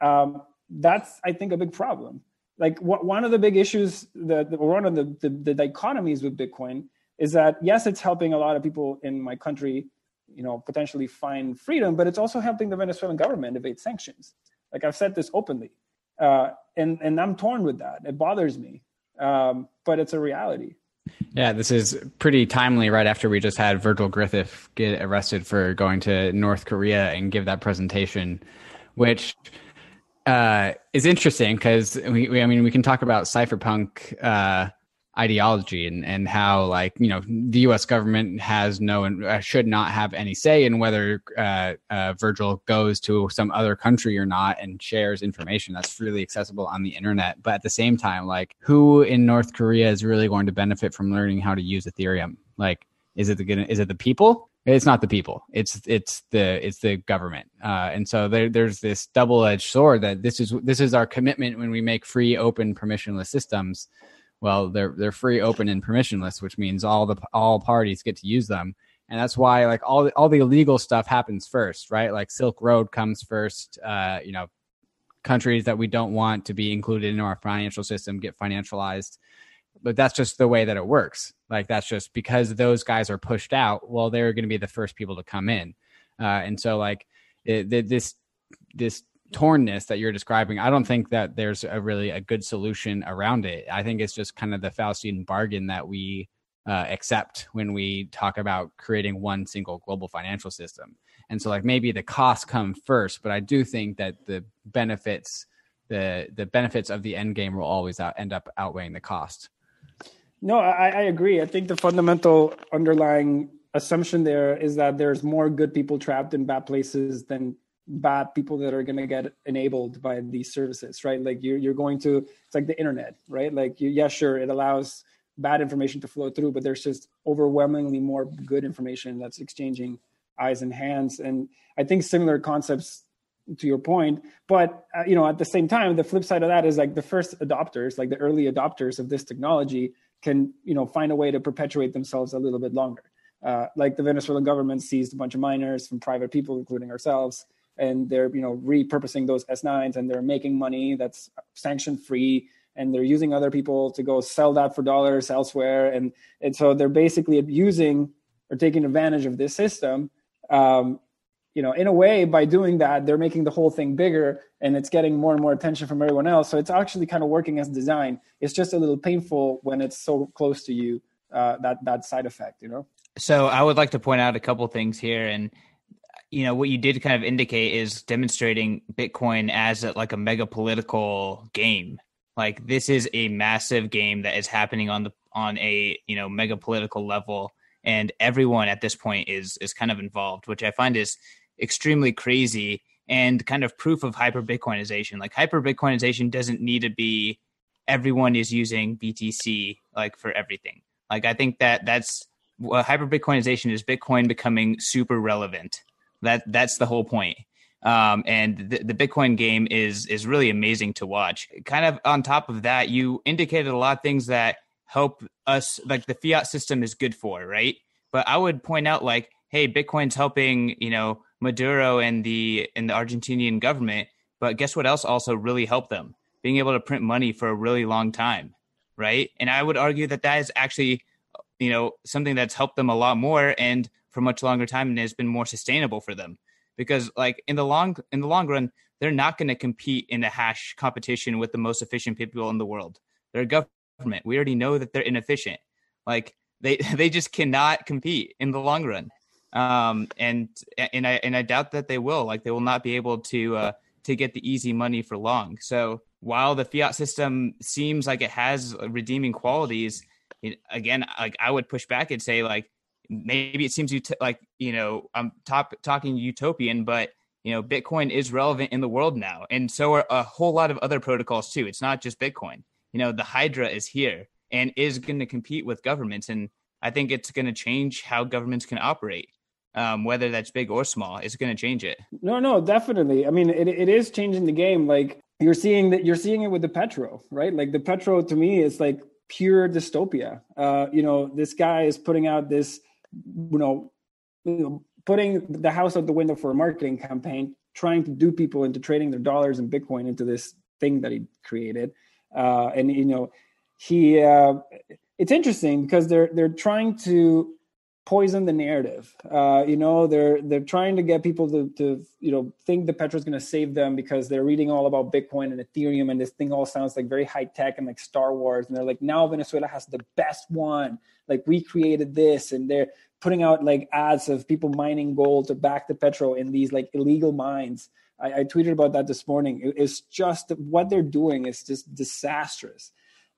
um, that's I think a big problem. like what, one of the big issues that one of the, the, the dichotomies with bitcoin is that yes it's helping a lot of people in my country you know potentially find freedom but it's also helping the venezuelan government evade sanctions. Like i've said this openly uh, and and i'm torn with that. It bothers me. Um, but it's a reality. Yeah, this is pretty timely right after we just had Virgil Griffith get arrested for going to North Korea and give that presentation, which uh, is interesting because we, we, I mean, we can talk about cypherpunk uh, ideology and, and how like you know the U.S. government has no and uh, should not have any say in whether uh, uh, Virgil goes to some other country or not and shares information that's freely accessible on the internet. But at the same time, like who in North Korea is really going to benefit from learning how to use Ethereum? Like, is it the is it the people? It's not the people. It's it's the it's the government. Uh, and so there, there's this double edged sword that this is this is our commitment when we make free, open, permissionless systems well they're they're free open and permissionless which means all the all parties get to use them. And that's why like all the, all the illegal stuff happens first right? Like silk road comes first uh, you know countries that we don't want to be included in our financial system get financialized. But that's just the way that it works. Like that's just because those guys are pushed out well they're going to be the first people to come in. Uh, and so like it, this this tornness that you're describing, I don't think that there's a really a good solution around it. I think it's just kind of the Faustian bargain that we uh, accept when we talk about creating one single global financial system. And so, like maybe the costs come first, but I do think that the benefits, the the benefits of the end game will always out, end up outweighing the cost. No, I, I agree. I think the fundamental underlying assumption there is that there's more good people trapped in bad places than bad people that are going to get enabled by these services right? Like you're, you're going to it's like the internet right? Like you, yeah sure it allows bad information to flow through but there's just overwhelmingly more good information that's exchanging eyes and hands. And i think similar concepts to your point but uh, you know at the same time the flip side of that is like the first adopters like the early adopters of this technology can you know find a way to perpetuate themselves a little bit longer. Uh, like the venezuelan government seized a bunch of miners from private people including ourselves and they're you know repurposing those S9s and they're making money that's sanction free and they're using other people to go sell that for dollars elsewhere. And and so they're basically abusing or taking advantage of this system um, you know in a way by doing that they're making the whole thing bigger and it's getting more and more attention from everyone else. So it's actually kind of working as design. It's just a little painful when it's so close to you uh, that that side effect you know? So i would like to point out a couple things here and you know what you did kind of indicate is demonstrating bitcoin as a, like a mega political game. Like this is a massive game that is happening on the on a you know mega political level. And everyone at this point is is kind of involved which i find is extremely crazy and kind of proof of hyper bitcoinization. Like hyper bitcoinization doesn't need to be everyone is using btc like for everything. Like i think that that's well, hyper bitcoinization is bitcoin becoming super relevant that that's the whole point. Um, and the, the, Bitcoin game is is really amazing to watch. Kind of on top of that, you indicated a lot of things that help us, like the fiat system is good for, right? But I would point out, like, hey, Bitcoin's helping, you know, Maduro and the and the Argentinian government. But guess what else also really helped them? Being able to print money for a really long time, right? And I would argue that that is actually, you know, something that's helped them a lot more. And for much longer time and has been more sustainable for them. Because like in the long in the long run they're not going to compete in a hash competition with the most efficient people in the world. They're a government. We already know that they're inefficient. Like they they just cannot compete in the long run. Um and and i and i doubt that they will. Like they will not be able to uh to get the easy money for long. So while the fiat system seems like it has redeeming qualities again like i would push back and say like maybe it seems ut- like you know I'm top, talking utopian, but you know Bitcoin is relevant in the world now, and so are a whole lot of other protocols too. It's not just Bitcoin. You know, the Hydra is here and is going to compete with governments, and I think it's going to change how governments can operate. Um, whether that's big or small, it's going to change it. No, no, definitely. I mean, it, it is changing the game. Like you're seeing that you're seeing it with the Petro, right? Like the Petro to me is like pure dystopia. Uh, you know, this guy is putting out this you know, you know, putting the house out the window for a marketing campaign, trying to do people into trading their dollars and Bitcoin into this thing that he created. uh, and you know he uh, it's interesting because they're they're trying to poison the narrative. Uh, you know, they're they're trying to get people to to you know think the petro is going to save them because they're reading all about Bitcoin and Ethereum, and this thing all sounds like very high tech and like Star Wars. And they're like, now Venezuela has the best one. Like we created this, and they're putting out like ads of people mining gold to back the petro in these like illegal mines. I, I tweeted about that this morning. It, it's just what they're doing is just disastrous.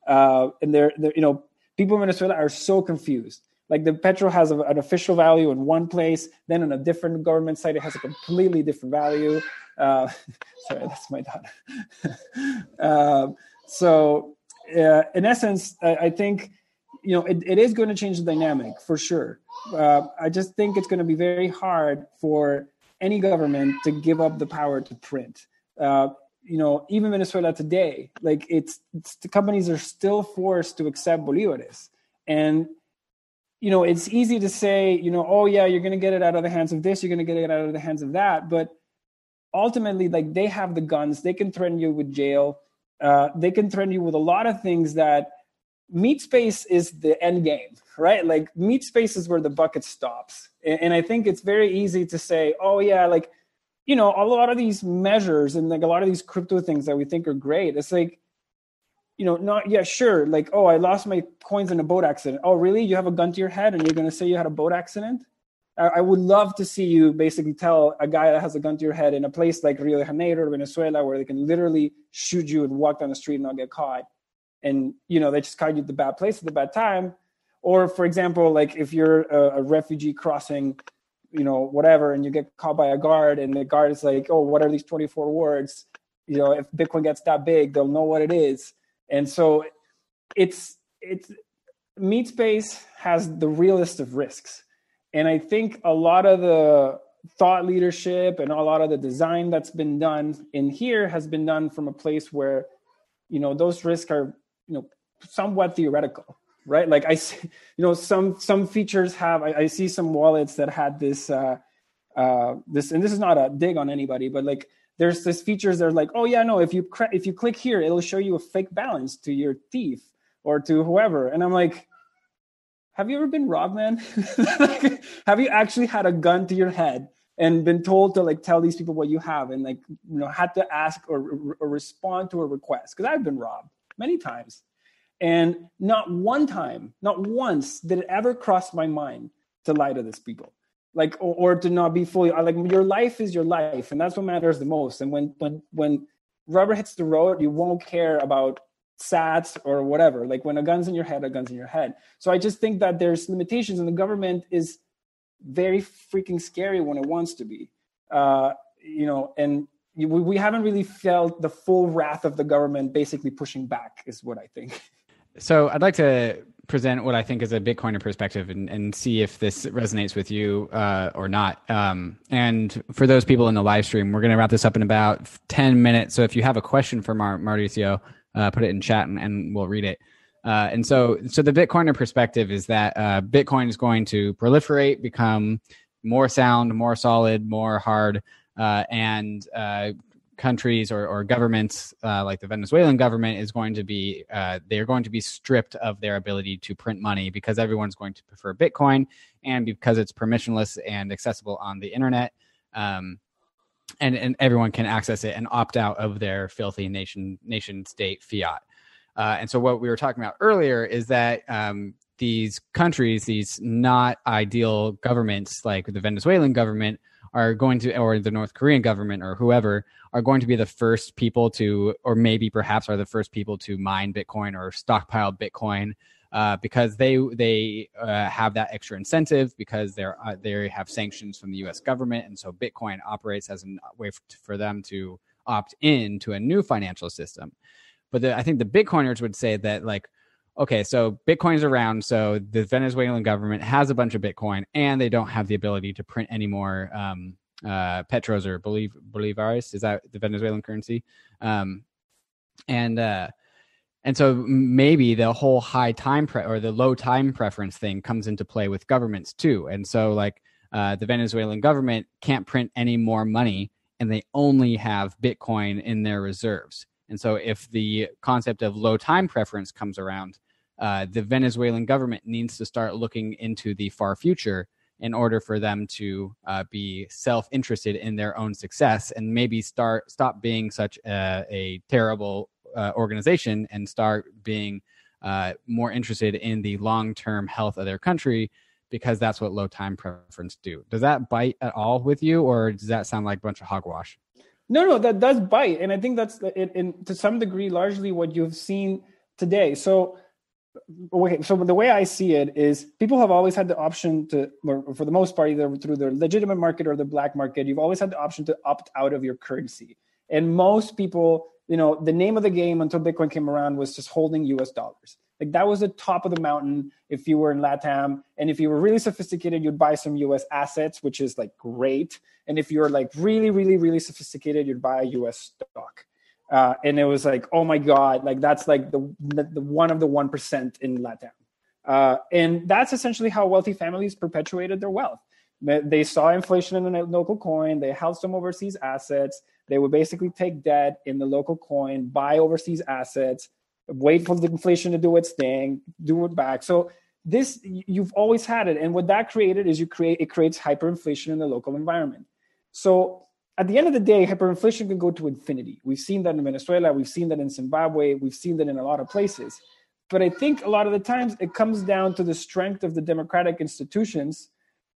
Uh, and they're, they're you know people in Venezuela are so confused like the petrol has a, an official value in one place then on a different government site it has a completely different value. Uh, sorry that's my daughter uh, so uh, in essence I, I, think you know it, it is going to change the dynamic for sure. Uh, i just think it's going to be very hard for any government to give up the power to print. Uh, you know even venezuela today like it's, it's the companies are still forced to accept bolivares and you know, it's easy to say, you know, oh yeah, you're going to get it out of the hands of this, you're going to get it out of the hands of that, but ultimately, like they have the guns, they can threaten you with jail, uh, they can threaten you with a lot of things that meat space is the end game, right? Like meat space is where the bucket stops, and, and I think it's very easy to say, oh yeah, like you know, a lot of these measures and like a lot of these crypto things that we think are great, it's like you know, not yeah, sure. Like, oh, I lost my coins in a boat accident. Oh, really? You have a gun to your head and you're going to say you had a boat accident? I, I would love to see you basically tell a guy that has a gun to your head in a place like Rio de Janeiro or Venezuela where they can literally shoot you and walk down the street and not get caught. And you know, they just caught you at the bad place at the bad time. Or, for example, like if you're a, a refugee crossing you know whatever and you get caught by a guard and the guard is like oh what are these 24 words you know if bitcoin gets that big they'll know what it is and so it's it's meat space has the realest of risks. And i think a lot of the thought leadership and a lot of the design that's been done in here has been done from a place where you know those risks are you know somewhat theoretical right? Like i see you know some some features have i, I see some wallets that had this uh uh this and this is not a dig on anybody but like there's these features that are like, oh yeah, no, if you if you click here, it'll show you a fake balance to your thief or to whoever. And I'm like, have you ever been robbed, man? have you actually had a gun to your head and been told to like tell these people what you have and like you know had to ask or, or respond to a request? Because I've been robbed many times. And not one time, not once did it ever cross my mind to lie to these people like or, or to not be fully like your life is your life and that's what matters the most. And when when when rubber hits the road you won't care about sats or whatever. Like when a gun's in your head a gun's in your head. So i just think that there's limitations and the government is very freaking scary when it wants to be. Uh you know and we, we haven't really felt the full wrath of the government basically pushing back is what i think. So i'd like to present what I think is a Bitcoiner perspective and, and see if this resonates with you uh, or not. Um, and for those people in the live stream, we're going to wrap this up in about 10 minutes. So if you have a question for Mar- Mauricio, uh, put it in chat and, and we'll read it. Uh, and so, so the Bitcoiner perspective is that uh, Bitcoin is going to proliferate, become more sound, more solid, more hard, uh, and uh, countries or, or governments uh, like the Venezuelan government is going to be uh, they're going to be stripped of their ability to print money because everyone's going to prefer Bitcoin and because it's permissionless and accessible on the internet. Um, and, and everyone can access it and opt out of their filthy nation nation state fiat. Uh, and so what we were talking about earlier is that um, these countries, these not ideal governments like the Venezuelan government, are going to, or the North Korean government or whoever, are going to be the first people to, or maybe perhaps are the first people to mine Bitcoin or stockpile Bitcoin. Uh, because they they uh, have that extra incentive because they're uh, they have sanctions from the U.S. government, and so Bitcoin operates as a way for them to opt in to a new financial system. But the, I think the Bitcoiners would say that like, okay, so Bitcoin's around, so the Venezuelan government has a bunch of Bitcoin, and they don't have the ability to print any more um, uh, petros or boliv- bolivares. Is that the Venezuelan currency? Um, and uh, and so maybe the whole high time pre- or the low time preference thing comes into play with governments too. And so like uh, the Venezuelan government can't print any more money, and they only have Bitcoin in their reserves. And so, if the concept of low time preference comes around, uh, the Venezuelan government needs to start looking into the far future in order for them to uh, be self-interested in their own success and maybe start stop being such a, a terrible uh, organization and start being uh, more interested in the long-term health of their country because that's what low time preference do. Does that bite at all with you, or does that sound like a bunch of hogwash? No, no, that does bite, and I think that's in, in to some degree largely what you've seen today. So okay, so the way I see it is people have always had the option to, for the most part, either through the legitimate market or the black market, you've always had the option to opt out of your currency. And most people, you know, the name of the game until Bitcoin came around was just holding US dollars. Like that was the top of the mountain if you were in LATAM. And if you were really sophisticated, you'd buy some US assets, which is like great. And if you're like really, really, really sophisticated, you'd buy a US stock uh, and it was like, oh my god, like that's like the the, the one of the one percent in LATAM, uh, and that's essentially how wealthy families perpetuated their wealth. They saw inflation in the local coin. They held some overseas assets. They would basically take debt in the local coin, buy overseas assets, wait for the inflation to do its thing, do it back. So this you've always had it, and what that created is you create it creates hyperinflation in the local environment. So at the end of the day, hyperinflation can go to infinity. We've seen that in Venezuela, we've seen that in Zimbabwe, we've seen that in a lot of places. But I think a lot of the times it comes down to the strength of the democratic institutions.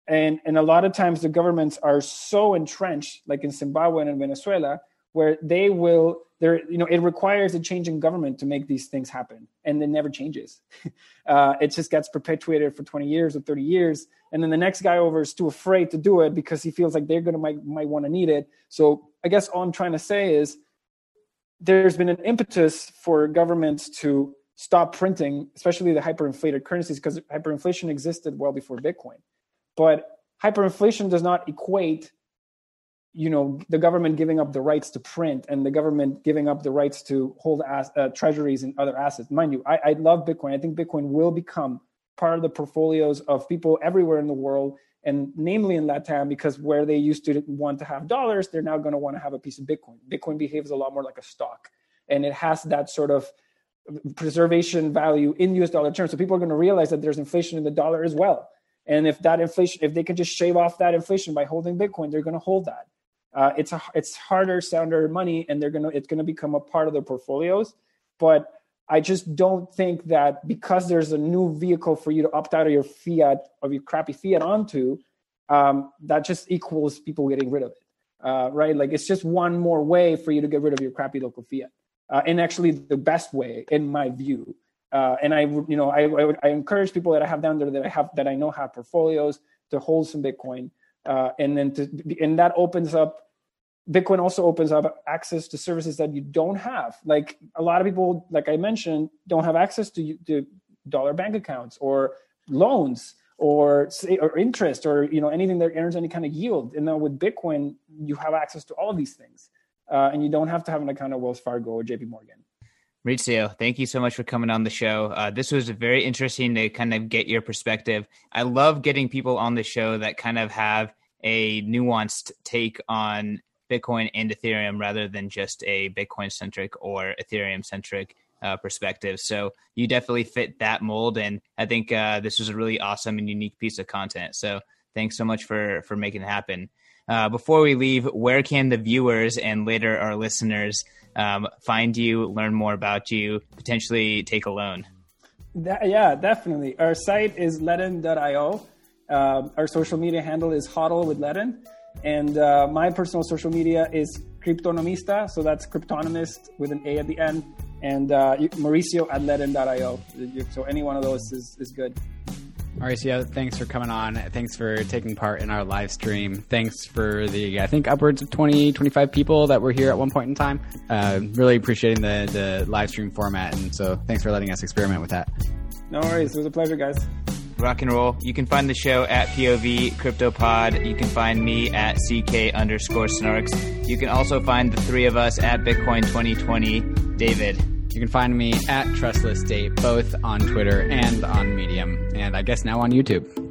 And, and a lot of times the governments are so entrenched, like in Zimbabwe and in Venezuela, where they will there you know it requires a change in government to make these things happen and it never changes. Uh, it just gets perpetuated for 20 years or 30 years and then the next guy over is too afraid to do it because he feels like they're gonna might, might want to need it. So i guess all i'm trying to say is there's been an impetus for governments to stop printing especially the hyperinflated currencies because hyperinflation existed well before bitcoin. But hyperinflation does not equate you know the government giving up the rights to print and the government giving up the rights to hold as, uh, treasuries and other assets. Mind you I, I love bitcoin. I think bitcoin will become part of the portfolios of people everywhere in the world and namely in latam because where they used to want to have dollars they're now going to want to have a piece of bitcoin. Bitcoin behaves a lot more like a stock and it has that sort of preservation value in us dollar terms. So people are going to realize that there's inflation in the dollar as well. And if that inflation if they can just shave off that inflation by holding bitcoin they're going to hold that uh, it's a it's harder, sounder money, and they're gonna it's gonna become a part of their portfolios. But I just don't think that because there's a new vehicle for you to opt out of your fiat of your crappy fiat onto, um, that just equals people getting rid of it, uh, right? Like it's just one more way for you to get rid of your crappy local fiat, uh, and actually the best way, in my view. Uh, and I, you know, I, I, would, I encourage people that I have down there that I have that I know have portfolios to hold some Bitcoin uh, and then to and that opens up bitcoin also opens up access to services that you don't have. Like a lot of people like i mentioned don't have access to, to dollar bank accounts or loans or or interest or you know anything that earns any kind of yield. And now with bitcoin you have access to all of these things. Uh, and you don't have to have an account at wells fargo or jp morgan Mauricio, thank you so much for coming on the show. Uh, this was very interesting to kind of get your perspective. I love getting people on the show that kind of have a nuanced take on Bitcoin and Ethereum rather than just a Bitcoin centric or Ethereum centric uh, perspective. So you definitely fit that mold, and I think uh, this was a really awesome and unique piece of content. So thanks so much for for making it happen. Uh, before we leave, where can the viewers and later our listeners um, find you, learn more about you, potentially take a loan? That, yeah, definitely. Our site is ledn.io. Uh, our social media handle is hodl with ledn. And uh, my personal social media is Cryptonomista. So that's cryptonomist with an A at the end. And uh, Mauricio at ledn.io. So any one of those is, is good. Mauricio, thanks for coming on. Thanks for taking part in our live stream. Thanks for the, I think, upwards of 20, 25 people that were here at one point in time. Uh, really appreciating the, the live stream format. And so thanks for letting us experiment with that. No worries. It was a pleasure, guys. Rock and roll. You can find the show at POV CryptoPod. You can find me at CK underscore Snarks. You can also find the three of us at Bitcoin 2020. David. You can find me at Trustless State, both on Twitter and on Medium, and I guess now on YouTube.